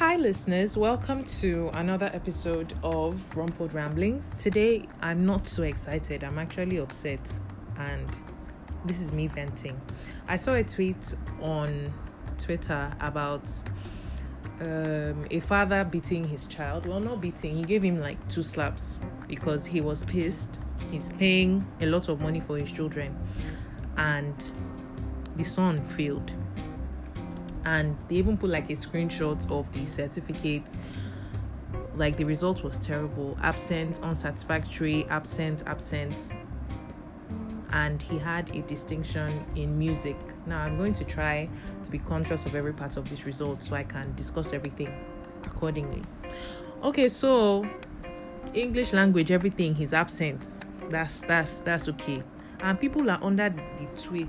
Hi, listeners. Welcome to another episode of Rumpled Ramblings. Today, I'm not so excited. I'm actually upset, and this is me venting. I saw a tweet on Twitter about um, a father beating his child. Well, not beating, he gave him like two slaps because he was pissed. He's paying a lot of money for his children, and the son failed and they even put like a screenshot of the certificate. Like the result was terrible. Absent unsatisfactory absent absent. And he had a distinction in music. Now i'm going to try to be conscious of every part of this result so i can discuss everything accordingly. Okay so english language everything he's absent. That's that's that's okay. And people are under the tweet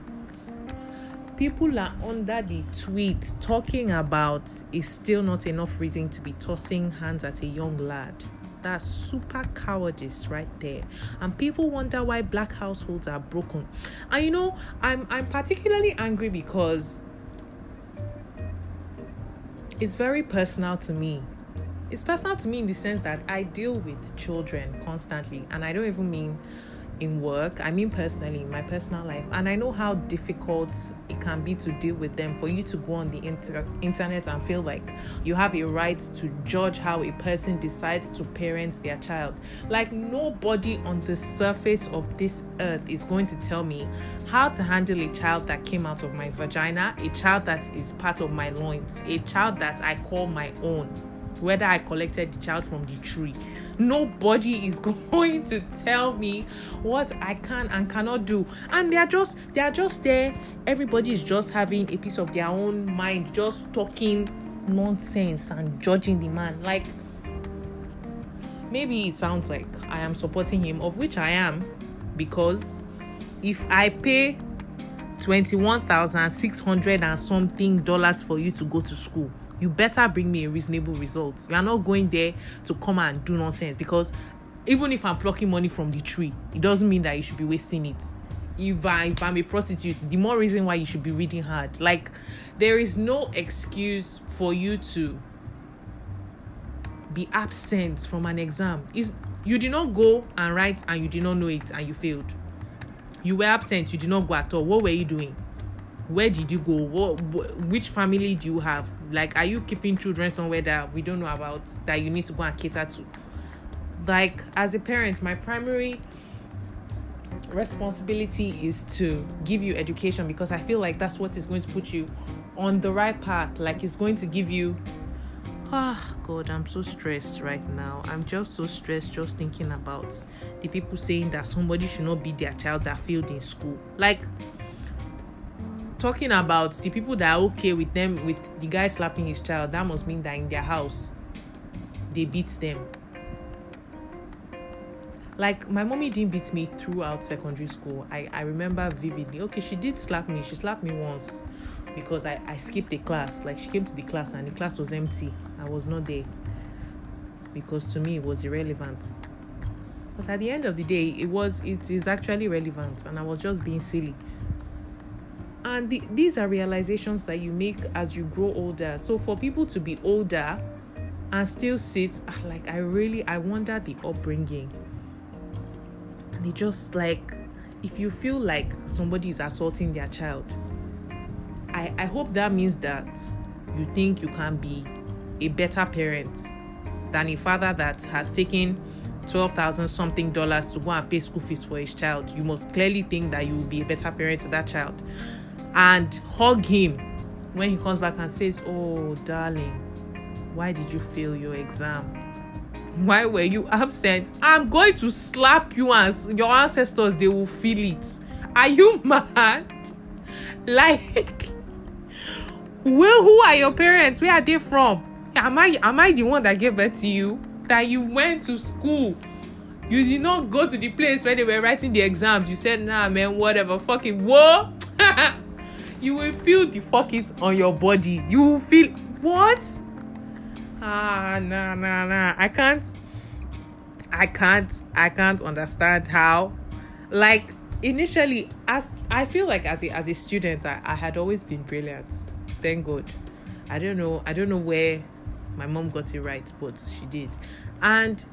people are under the tweet talking about is still not enough reason to be tossing hands at a young lad. That's super cowardice right there. And people wonder why black households are broken. And you know, I'm I'm particularly angry because it's very personal to me. It's personal to me in the sense that I deal with children constantly, and I don't even mean in work, I mean personally, in my personal life, and I know how difficult it can be to deal with them. For you to go on the inter- internet and feel like you have a right to judge how a person decides to parent their child. Like, nobody on the surface of this earth is going to tell me how to handle a child that came out of my vagina, a child that is part of my loins, a child that I call my own, whether I collected the child from the tree nobody is going to tell me what i can and cannot do. And they are just they are just there. Everybody is just having a piece of their own mind just talking nonsense and judging the man. Like maybe it sounds like i am supporting him of which i am because if i pay 21,600 and something dollars for you to go to school you better bring me a reasonable result. You are not going there to come and do nonsense because even if I'm plucking money from the tree, it doesn't mean that you should be wasting it. If, I, if I'm a prostitute, the more reason why you should be reading hard. Like, there is no excuse for you to be absent from an exam. Is you did not go and write and you did not know it and you failed. You were absent, you did not go at all. What were you doing? Where did you go? What, which family do you have? Like are you keeping children somewhere that we don't know about that you need to go and cater to? Like as a parent my primary responsibility is to give you education because i feel like that's what is going to put you on the right path. Like it's going to give you ah god i'm so stressed right now. I'm just so stressed just thinking about the people saying that somebody should not be their child that failed in school. Like talking about the people that are okay with them with the guy slapping his child that must mean that in their house they beat them. Like my mommy didn't beat me throughout secondary school. I i remember vividly. Okay she did slap me. She slapped me once because i i skipped a class. Like she came to the class and the class was empty. I was not there because to me it was irrelevant. But at the end of the day it was it is actually relevant and i was just being silly and the, these are realizations that you make as you grow older. So for people to be older and still sit ah, like i really i wonder the upbringing. It just like if you feel like somebody is assaulting their child i i hope that means that you think you can be a better parent than a father that has taken 12,000 something dollars to go and pay school fees for his child. You must clearly think that you will be a better parent to that child and hug him when he comes back and says, Oh, darling, why did you fail your exam? Why were you absent? I'm going to slap you and your ancestors, they will feel it. Are you mad? Like, well, who are your parents? Where are they from? Am I am I the one that gave birth to you? That you went to school? You did not go to the place where they were writing the exams. You said, nah, man, whatever. Fucking whoa. you will feel the fuckings on your body. You will feel what? Ah, nah, nah, nah. I can't. I can't. I can't understand how. Like initially, as I feel like as a as a student, I, I had always been brilliant. Thank God. I don't know. I don't know where my mom got it right, but she did. And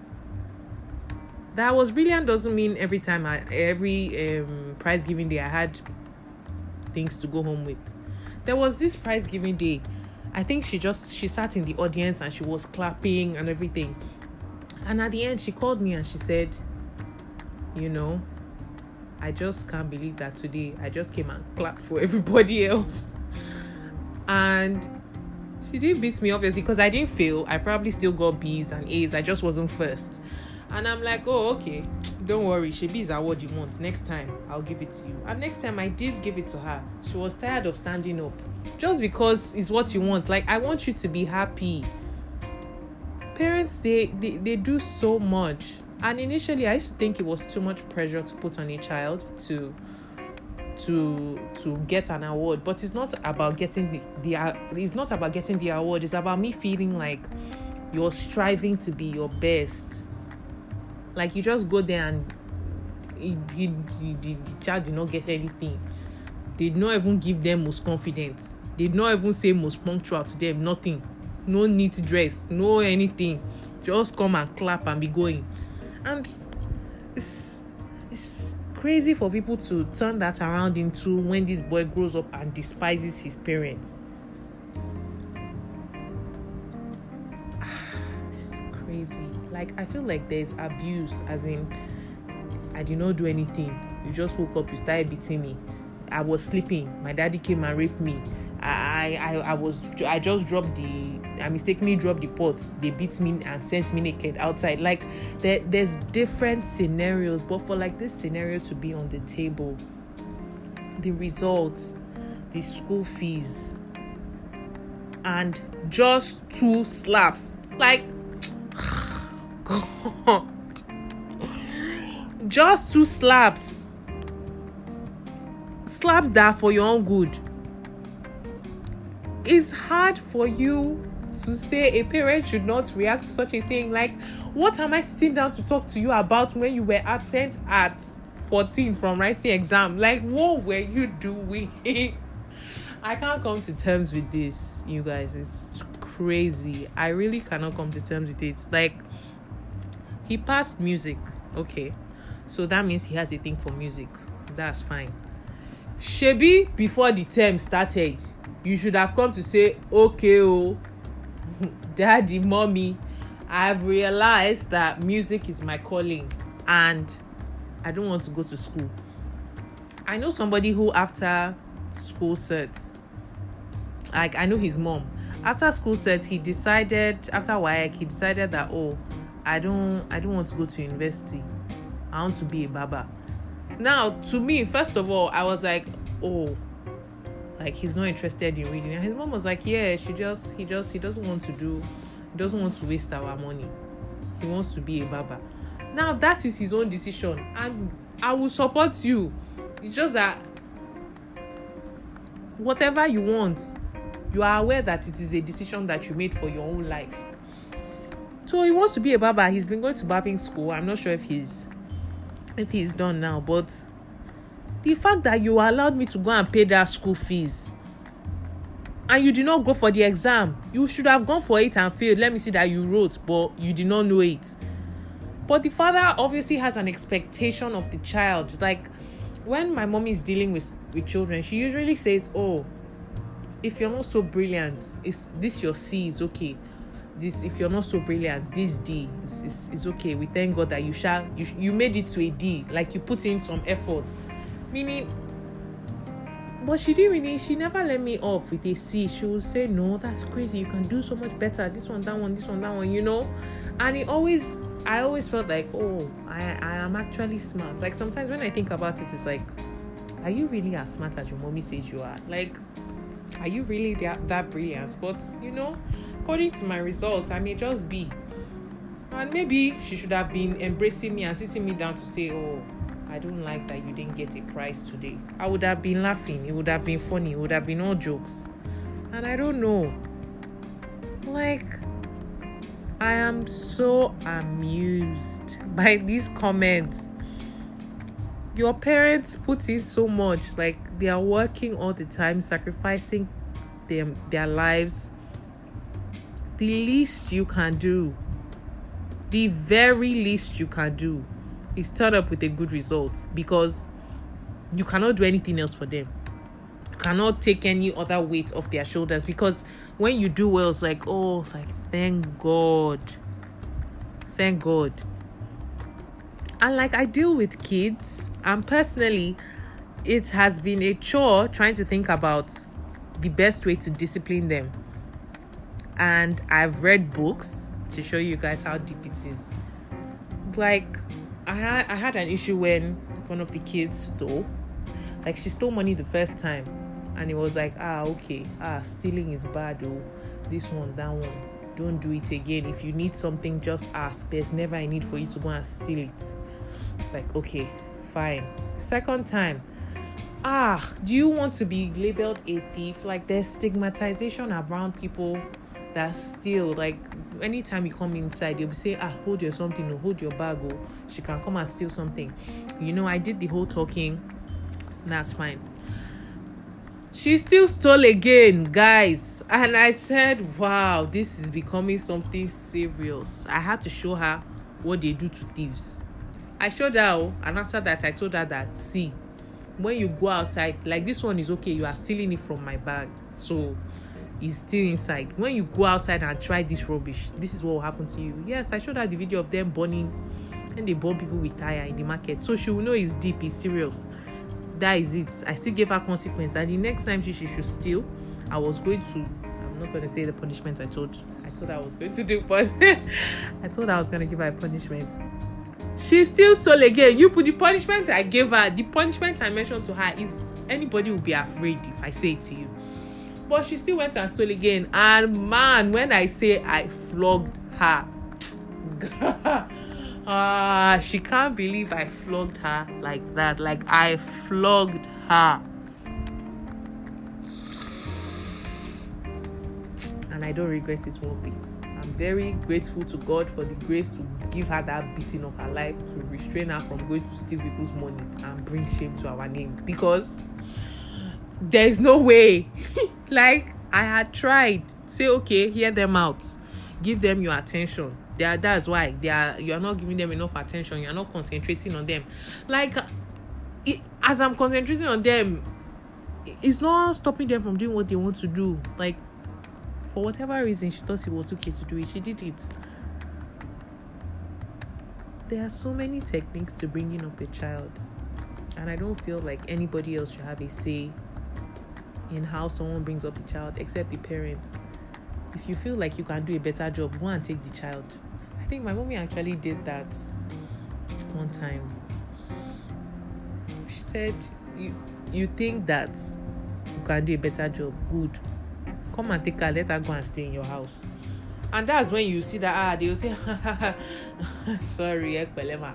that was brilliant doesn't mean every time I every um prize giving day I had things to go home with. There was this prize giving day. I think she just she sat in the audience and she was clapping and everything. And at the end she called me and she said, you know, I just can't believe that today I just came and clapped for everybody else. And she didn't beat me obviously because I didn't fail. I probably still got B's and A's. I just wasn't first. And I'm like, oh, okay, don't worry. She is award you want. Next time, I'll give it to you. And next time, I did give it to her. She was tired of standing up. Just because it's what you want. Like, I want you to be happy. Parents, they, they, they do so much. And initially, I used to think it was too much pressure to put on a child to to to get an award but it's not about getting the, the it's not about getting the award it's about me feeling like you're striving to be your best like you just go there and he, he, he, the child did not get anything. They did not even give them most confidence They did not even say most punctual to them. Nothing. No neat dress. No anything. Just come and clap and be going. And it's it's crazy for people to turn that around into when this boy grows up and despises his parents. it's crazy like i feel like there's abuse as in i did not do anything. You just woke up you started beating me. I was sleeping. My daddy came and raped me. I i i was i just dropped the i mistakenly dropped the pot. They beat me and sent me naked outside. Like there, there's different scenarios but for like this scenario to be on the table the results the school fees and just two slaps. Like God. Just two slaps. Slaps that for your own good. It's hard for you to say a parent should not react to such a thing. Like, what am I sitting down to talk to you about when you were absent at 14 from writing exam? Like, what were you doing? I can't come to terms with this, you guys. It's crazy. I really cannot come to terms with it. Like, he passed music. Okay. So that means he has a thing for music. That's fine. Shebi, before the term started, you should have come to say, okay, oh, daddy, mommy, I've realized that music is my calling and I don't want to go to school. I know somebody who, after school sets, like I know his mom, after school sets, he decided, after WAEC, he decided that, oh, I don't I don't want to go to university. I want to be a barber. Now, to me, first of all, I was like, oh, like he's not interested in reading. And his mom was like, yeah, she just he just he doesn't want to do he doesn't want to waste our money. He wants to be a barber. Now that is his own decision, and I will support you. It's just that whatever you want, you are aware that it is a decision that you made for your own life so he wants to be a barber. He's been going to barbering school. I'm not sure if he's if he's done now, but the fact that you allowed me to go and pay that school fees and you did not go for the exam, you should have gone for it and failed. Let me see that you wrote, but you did not know it. But the father obviously has an expectation of the child. Like when my mom is dealing with with children, she usually says, "Oh, if you're not so brilliant, is this your C is okay." This if you're not so brilliant this d is, is, is okay. We thank god that you shall you, you made it to a d. Like you put in some effort. Meaning but she didn't really she never let me off with a c. She would say no that's crazy. You can do so much better. This one that one this one that one you know? And it always i always felt like oh i i am actually smart. Like sometimes when i think about it it's like are you really as smart as your mommy says you are? Like are you really that, that brilliant? But you know according to my results, I may just be. And maybe she should have been embracing me and sitting me down to say, Oh, I don't like that you didn't get a prize today. I would have been laughing. It would have been funny. It would have been all jokes. And I don't know. Like, I am so amused by these comments. Your parents put in so much, like they are working all the time, sacrificing them their lives the least you can do, the very least you can do, is turn up with a good result because you cannot do anything else for them. You cannot take any other weight off their shoulders because when you do well, it's like, oh, it's like, thank God. Thank God. And like I deal with kids, and personally, it has been a chore trying to think about the best way to discipline them. And I've read books to show you guys how deep it is. Like I had I had an issue when one of the kids stole. Like she stole money the first time and it was like, ah, okay, ah, stealing is bad, oh, this one, that one. Don't do it again. If you need something, just ask. There's never a need for you to go and steal it. It's like, okay, fine. Second time, ah, do you want to be labeled a thief? Like there's stigmatization around people that still Like anytime you come inside, you'll say, ah, hold your something or hold your bag or she can come and steal something. You know, I did the whole talking. That's fine. She still stole again, guys. And I said, wow, this is becoming something serious. I had to show her what they do to thieves. I showed her, oh, and after that, I told her that, see, when you go outside like this one is okay you are stealing it from my bag so it's still inside. When you go outside and try this rubbish this is what will happen to you. Yes i showed her the video of them burning and they burn people with tire in the market. So she will know it's deep it's serious. That is it. I still gave her consequence. And the next time she, she should steal i was going to i'm not going to say the punishment i told i told her i was going to do but i told her i was going to give her a punishment. She still stole again. You put the punishment i gave her the punishment i mentioned to her is anybody will be afraid if i say it to you but she still went and stole again. And man when i say i flogged her ah she can't believe i flogged her like that. Like i flogged her. And i don't regret it one bit. I'm very grateful to God for the grace to give her that beating of her life to restrain her from going to steal people's money and bring shame to our name. Because there is no way. like I had tried, say okay, hear them out, give them your attention. They are, that's why they are. You are not giving them enough attention. You are not concentrating on them. Like it, as I'm concentrating on them, it's not stopping them from doing what they want to do. Like for whatever reason she thought it was okay to do it she did it there are so many techniques to bringing up a child and i don't feel like anybody else should have a say in how someone brings up a child except the parents. If you feel like you can do a better job go and take the child. I think my mommy actually did that one time. She said you you think that you can do a better job? Good. Come and take her. Let her go and stay in your house. And that's when you see that ah they will say sorry ekpelema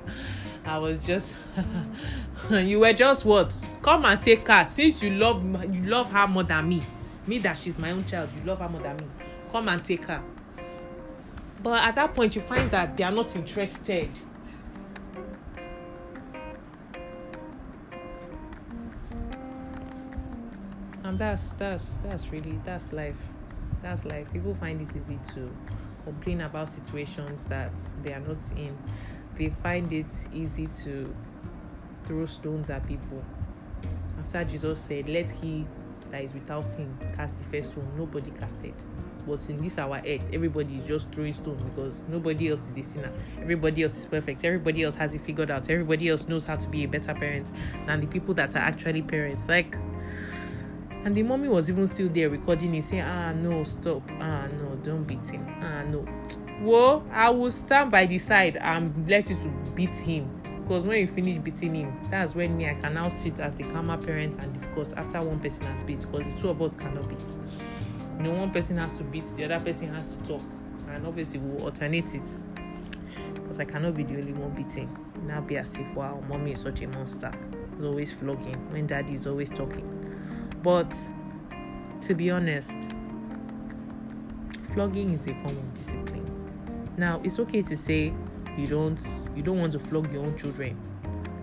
i was just you were just what? Come and take her. Since you love you love her more than me me that she's my own child you love her more than me come and take her. But at that point you find that they are not interested. And that's that's that's really that's life. That's life. People find it easy to complain about situations that they are not in they find it easy to throw stones at people after jesus said let he that is without sin cast the first stone nobody casted but in this our earth everybody is just throwing stone because nobody else is a sinner everybody else is perfect everybody else has it figured out everybody else knows how to be a better parent than the people that are actually parents like and the mommy was even still there recording it, saying, Ah, no, stop. Ah, no, don't beat him. Ah, no. Well, I will stand by the side and let you to beat him. Because when you finish beating him, that's when me, I can now sit as the karma parent and discuss after one person has beat. Because the two of us cannot beat. Know, one person has to beat, the other person has to talk. And obviously, we'll alternate it. Because I cannot be the only one beating. Now be as if, wow, mommy is such a monster. He's always flogging when daddy is always talking but to be honest, flogging is a form of discipline. Now, it's okay to say you don't you don't want to flog your own children.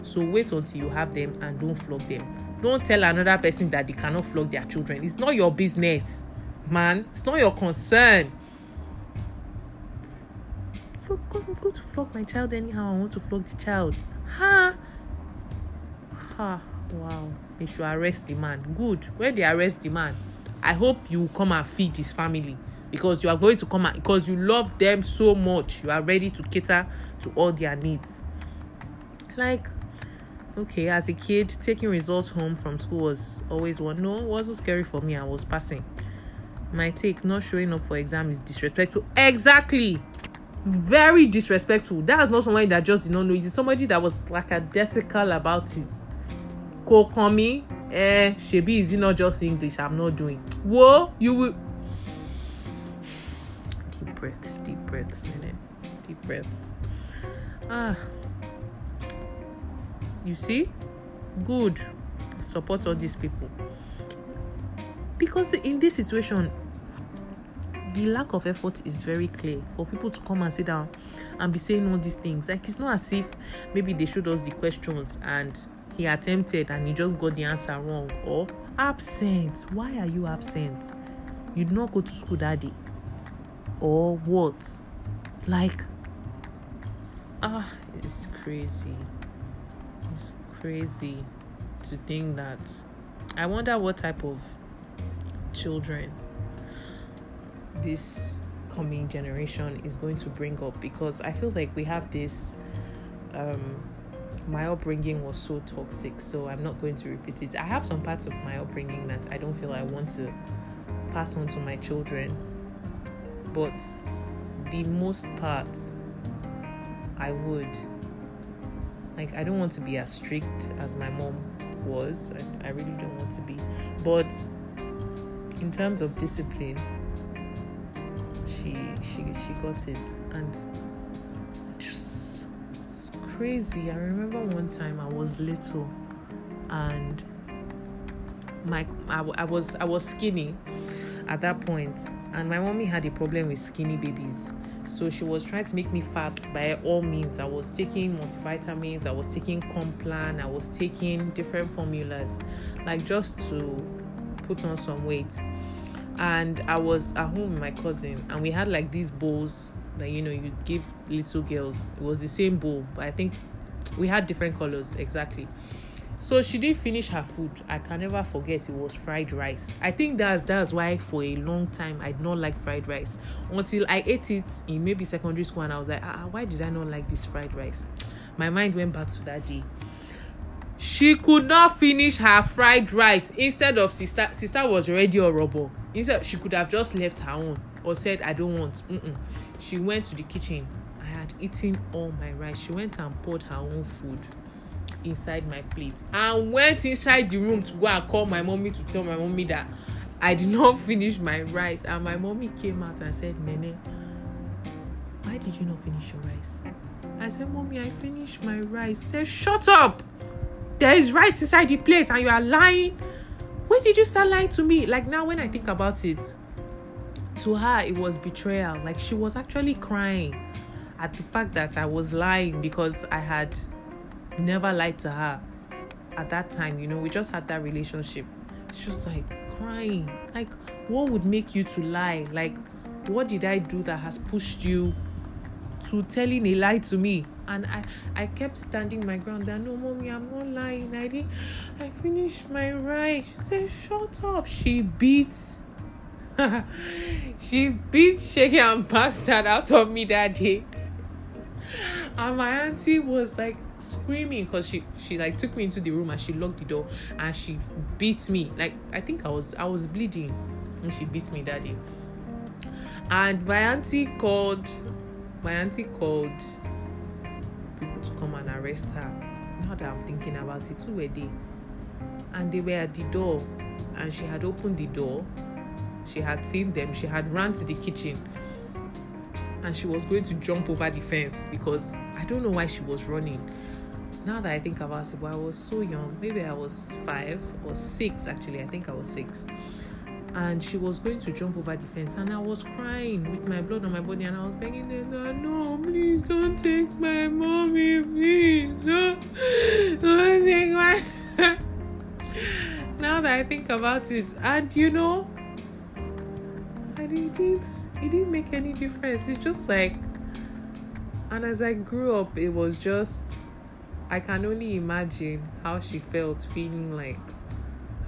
So wait until you have them and don't flog them. Don't tell another person that they cannot flog their children. It's not your business, man. It's not your concern. flog, go, go to flog my child anyhow. I want to flog the child. Ha! Ha! Wow. They should arrest the man. Good. When they arrest the man, I hope you come and feed his family because you are going to come and because you love them so much. You are ready to cater to all their needs. Like, okay, as a kid, taking results home from school was always one. No, it wasn't scary for me. I was passing. My take, not showing up for exam is disrespectful. Exactly. Very disrespectful. That's not somebody that just you know know. It's somebody that was like a desical about it. Kokomi, eh, Shebi, is it not just English? I'm not doing. Whoa, you will. Breaths, deep breaths, Nene. Deep breaths. Ah. You see? Good. Support all these people. Because in this situation, the lack of effort is very clear for people to come and sit down and be saying all these things. Like it's not as if maybe they showed us the questions and he attempted and he just got the answer wrong or absent. Why are you absent? You did not go to school that day. Or what? Like ah, it's crazy. It's crazy to think that. I wonder what type of children this coming generation is going to bring up because I feel like we have this. Um, my upbringing was so toxic, so I'm not going to repeat it. I have some parts of my upbringing that I don't feel I want to pass on to my children, but the most part I would. Like, I don't want to be as strict as my mom was. I, I really don't want to be. But in terms of discipline, she she she got it, and just it's crazy. I remember one time I was little, and my I, I was I was skinny at that point, and my mommy had a problem with skinny babies. So she was trying to make me fat by all means. I was taking multivitamins, I was taking Complan, I was taking different formulas, like just to put on some weight. And I was at home with my cousin, and we had like these bowls that you know you give little girls. It was the same bowl, but I think we had different colors exactly. So she didn't finish her food. I can never forget it was fried rice. I think that's that's why for a long time I did not like fried rice until I ate it in maybe secondary school and I was like, ah, why did I not like this fried rice? My mind went back to that day. She could not finish her fried rice. Instead of sister, sister was already a rubber. Instead, she could have just left her own or said, I don't want. Mm-mm. She went to the kitchen. I had eaten all my rice. She went and poured her own food inside my plate and went inside the room to go and call my mommy to tell my mommy that I did not finish my rice. And my mommy came out and said, Nene, why did you not finish your rice? I said, Mommy, I finished my rice. She said, Shut up! There is rice inside the plate and you are lying. When did you start lying to me? Like now, when I think about it, to her, it was betrayal. Like she was actually crying at the fact that I was lying because I had never lied to her at that time. You know, we just had that relationship. She was like crying. Like, what would make you to lie? Like, what did I do that has pushed you to telling a lie to me? And I, I kept standing my ground there. No, mommy, I'm not lying. I didn't. I finished my rice. She said, "Shut up." She beats. she beat shaky and bastard out of me that day. And my auntie was like screaming because she she like took me into the room and she locked the door and she beat me. Like I think I was I was bleeding and she beat me that day. And my auntie called my auntie called people to come and arrest her. Now that I'm thinking about it, who were they? And they were at the door and she had opened the door. She had seen them. She had run to the kitchen and she was going to jump over the fence because I don't know why she was running. Now that I think about it, I was so young. Maybe I was five or six actually. I think I was six. And she was going to jump over the fence, and I was crying with my blood on my body, and I was begging them, "No, please don't take my mommy, please, no, don't take my." now that I think about it, and you know, and it didn't, it didn't make any difference. It's just like And as I grew up, it was just, I can only imagine how she felt feeling like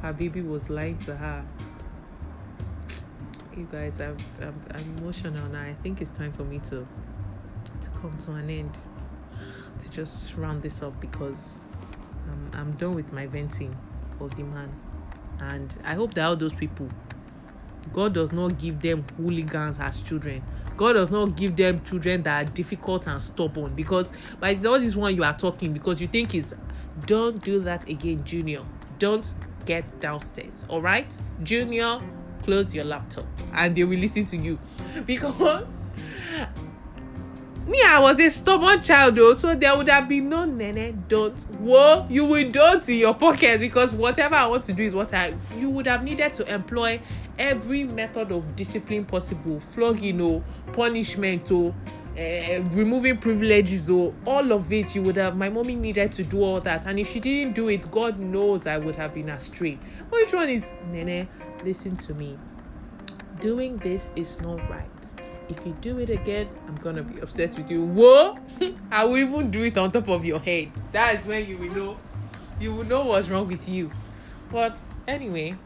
her baby was lying to her. You guys, I'm, I'm, I'm emotional now. I think it's time for me to, to come to an end, to just round this up because I'm, I'm done with my venting of the man. And I hope that all those people, God does not give them hooligans as children. God does not give them children that are difficult and stubborn because by all this one you are talking because you think is don't do that again, Junior. Don't get downstairs. All right, Junior, close your laptop and they will listen to you because me i was a stubborn child though so there would have been no nene don't. Whoa you will don't in your pocket because whatever i want to do is what i you would have needed to employ every method of discipline possible. Flogging or punishment or uh, removing privileges or all of it you would have my mommy needed to do all that. And if she didn't do it god knows i would have been astray. Which one is nene listen to me. Doing this is not right if you do it again, I'm gonna be upset with you. Whoa! I will even do it on top of your head. That is when you will know you will know what's wrong with you. But anyway,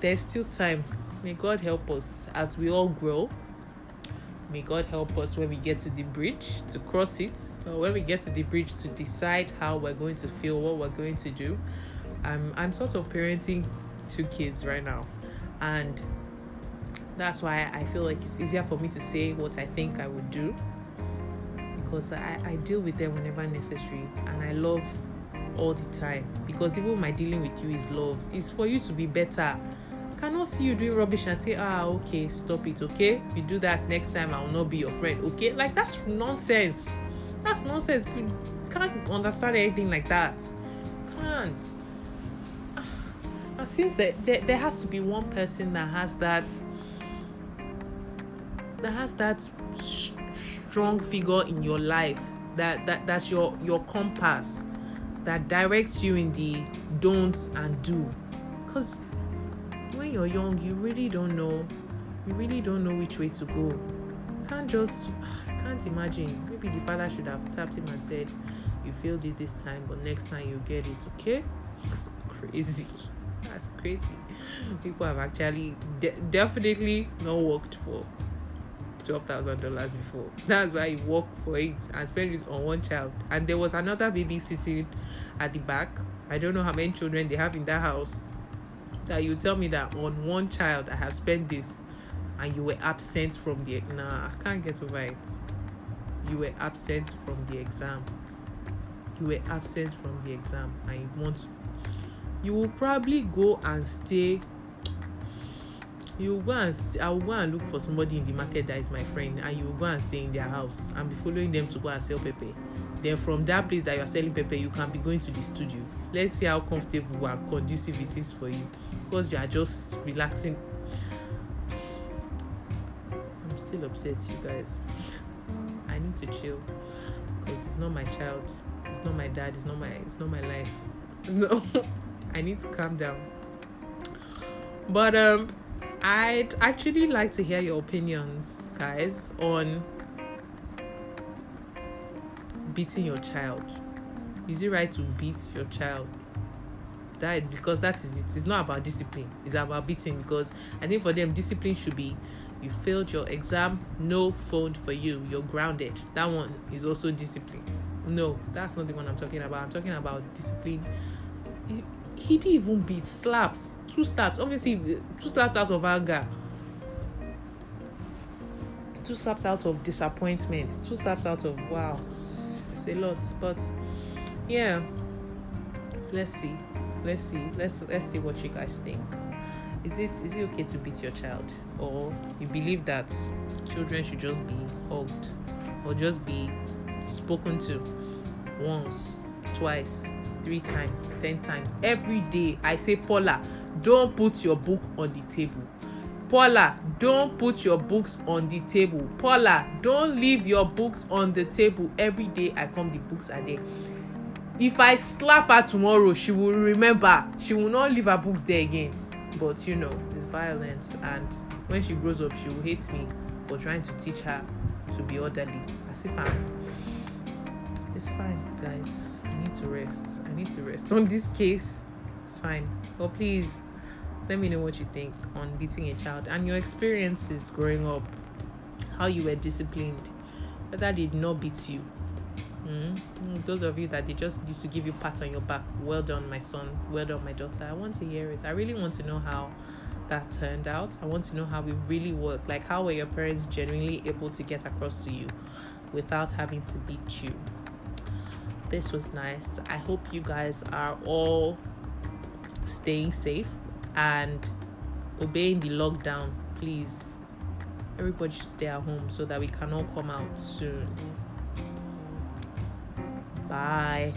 there's still time. May God help us as we all grow. May God help us when we get to the bridge to cross it, or when we get to the bridge to decide how we're going to feel, what we're going to do. I'm I'm sort of parenting two kids right now, and that's why I feel like it's easier for me to say what I think I would do because I, I deal with them whenever necessary and I love all the time because even my dealing with you is love. It's for you to be better. I cannot see you doing rubbish and say, ah, okay, stop it, okay? If you do that next time, I will not be your friend, okay? Like that's nonsense. That's nonsense. You can't understand anything like that. Can't. And since there, there, there has to be one person that has that that has that strong figure in your life that, that that's your your compass that directs you in the don'ts and do. Because when you're young you really don't know you really don't know which way to go. You can't just can't imagine. Maybe the father should have tapped him and said you failed it this time but next time you get it okay? It's crazy. That's crazy. People have actually de- definitely not worked for twelve thousand dollars before. That's why you work for it and spend it on one child. And there was another baby sitting at the back. I don't know how many children they have in that house. That you tell me that on one child I have spent this, and you were absent from the nah. I can't get over it. You were absent from the exam. You were absent from the exam, and you want. You will probably go and stay you go and st- I will go and look for somebody in the market that is my friend and you will go and stay in their house and be following them to go and sell pepper. Then from that place that you are selling pepper you can be going to the studio. Let's see how comfortable and conducive it is for you. Because you are just relaxing. I'm still upset you guys. I need to chill. Because it's not my child. It's not my dad. It's not my it's not my life. No. I need to calm down. But um I'd actually like to hear your opinions, guys, on beating your child. Is it right to beat your child? That because that is it. It's not about discipline. It's about beating because I think for them discipline should be you failed your exam, no phone for you. You're grounded. That one is also discipline. No, that's not the one I'm talking about. I'm talking about discipline he didn't even beat slaps two slaps obviously two slaps out of anger. Two slaps out of disappointment two slaps out of wow it's a lot but yeah. Let's see let's see let's let's see what you guys think. Is it is it okay to beat your child? Or you believe that children should just be hugged? Or just be spoken to once twice three times, ten times. Every day, I say, Paula, don't put your book on the table. Paula, don't put your books on the table. Paula, don't leave your books on the table. Every day I come, the books are there. If I slap her tomorrow, she will remember. She will not leave her books there again. But you know, it's violence, and when she grows up, she will hate me for trying to teach her to be orderly as if I'm. It's fine, guys. To rest. I need to rest on this case. It's fine. But please, let me know what you think on beating a child and your experiences growing up, how you were disciplined, whether they did not beat you. Mm? Those of you that they just used to give you pat on your back, well done, my son, well done, my daughter. I want to hear it. I really want to know how that turned out. I want to know how it really worked. Like, how were your parents genuinely able to get across to you without having to beat you? This was nice. I hope you guys are all staying safe and obeying the lockdown. Please, everybody should stay at home so that we can all come out soon. Bye.